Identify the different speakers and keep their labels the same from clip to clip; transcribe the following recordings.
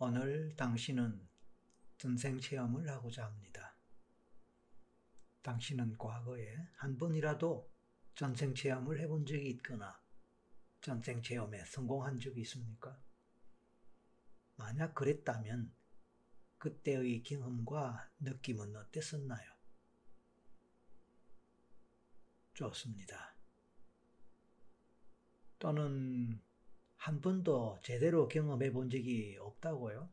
Speaker 1: 오늘 당신은 전생 체험을 하고자 합니다. 당신은 과거에 한 번이라도 전생 체험을 해본 적이 있거나 전생 체험에 성공한 적이 있습니까? 만약 그랬다면 그때의 경험과 느낌은 어땠었나요? 좋습니다. 또는 한 번도 제대로 경험해 본 적이 없다고요?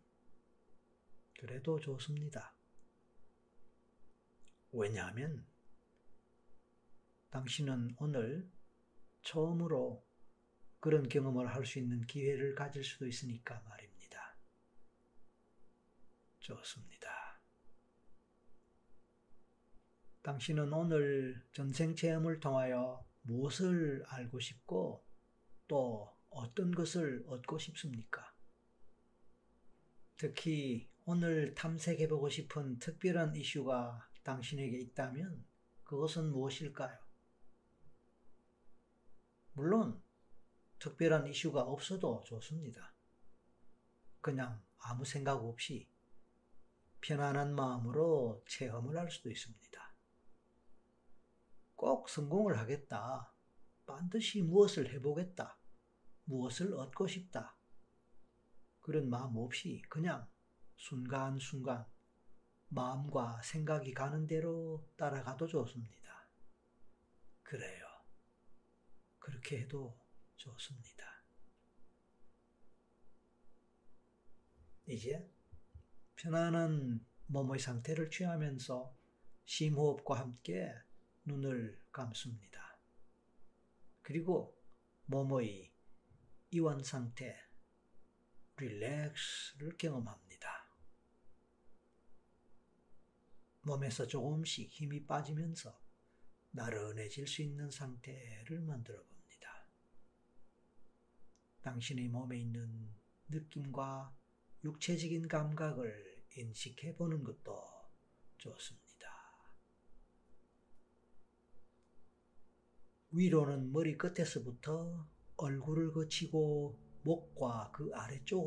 Speaker 1: 그래도 좋습니다. 왜냐하면 당신은 오늘 처음으로 그런 경험을 할 수 있는 기회를 가질 수도 있으니까 말입니다. 좋습니다. 당신은 오늘 전생 체험을 통하여 무엇을 알고 싶고 또 어떤 것을 얻고 싶습니까? 특히 오늘 탐색해보고 싶은 특별한 이슈가 당신에게 있다면 그것은 무엇일까요? 물론 특별한 이슈가 없어도 좋습니다. 그냥 아무 생각 없이 편안한 마음으로 체험을 할 수도 있습니다. 꼭 성공을 하겠다. 반드시 무엇을 해보겠다. 무엇을 얻고 싶다. 그런 마음 없이 그냥 순간순간 마음과 생각이 가는 대로 따라가도 좋습니다. 그래요. 그렇게 해도 좋습니다. 이제 편안한 몸의 상태를 취하면서 심호흡과 함께 눈을 감습니다. 그리고 몸의 이완 상태, 릴렉스를 경험합니다. 몸에서 조금씩 힘이 빠지면서 나른해질 수 있는 상태를 만들어 봅니다. 당신의 몸에 있는 느낌과 육체적인 감각을 인식해 보는 것도 좋습니다. 위로는 머리 끝에서부터 얼굴을 거치고 목과 그 아래쪽으로